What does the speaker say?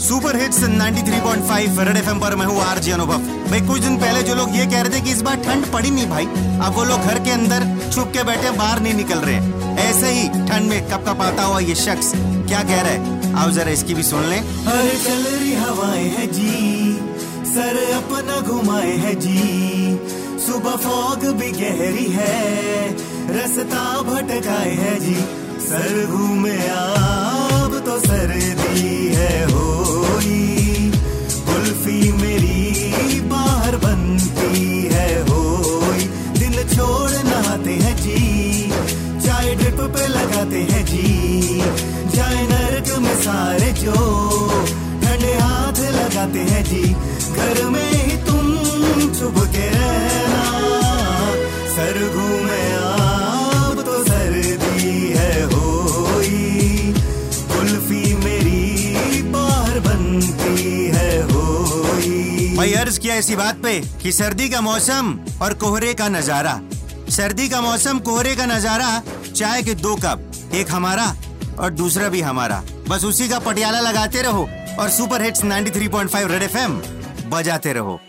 Super hits 93.5 red FM पर मैं हूँ आरजे अनुभव। भाई, कुछ दिन पहले जो लोग ये कह रहे थे कि इस बार ठंड पड़ी नहीं भाई, अब वो लोग घर के अंदर छुप के बैठे बाहर नहीं निकल रहे ऐसे ही ठंड में कप कप आता हुआ ये शख्स क्या कह रहा है? आओ जरा इसकी भी सुन ले। अरे चल रही हवाएँ है जी, सर अपना घुमाए है जी। सुबह फॉग भी गहरी है, रास्ता भटकाए है जी, सर घूमे अब लगाते हैं जी। घर में ही तुम चुप के रहना। सर घूमे अब तो सर्दी है होई। कुल्फी मेरी बाहर बनती है होई। अर्ज़ किया इसी बात पे कि सर्दी का मौसम और कोहरे का नज़ारा। सर्दी का मौसम, कोहरे का नज़ारा, चाय के दो कप, एक हमारा और दूसरा भी हमारा। बस उसी का पटियाला लगाते रहो। और सुपर हिट्स 93.5 रेड एफएम बजाते रहो।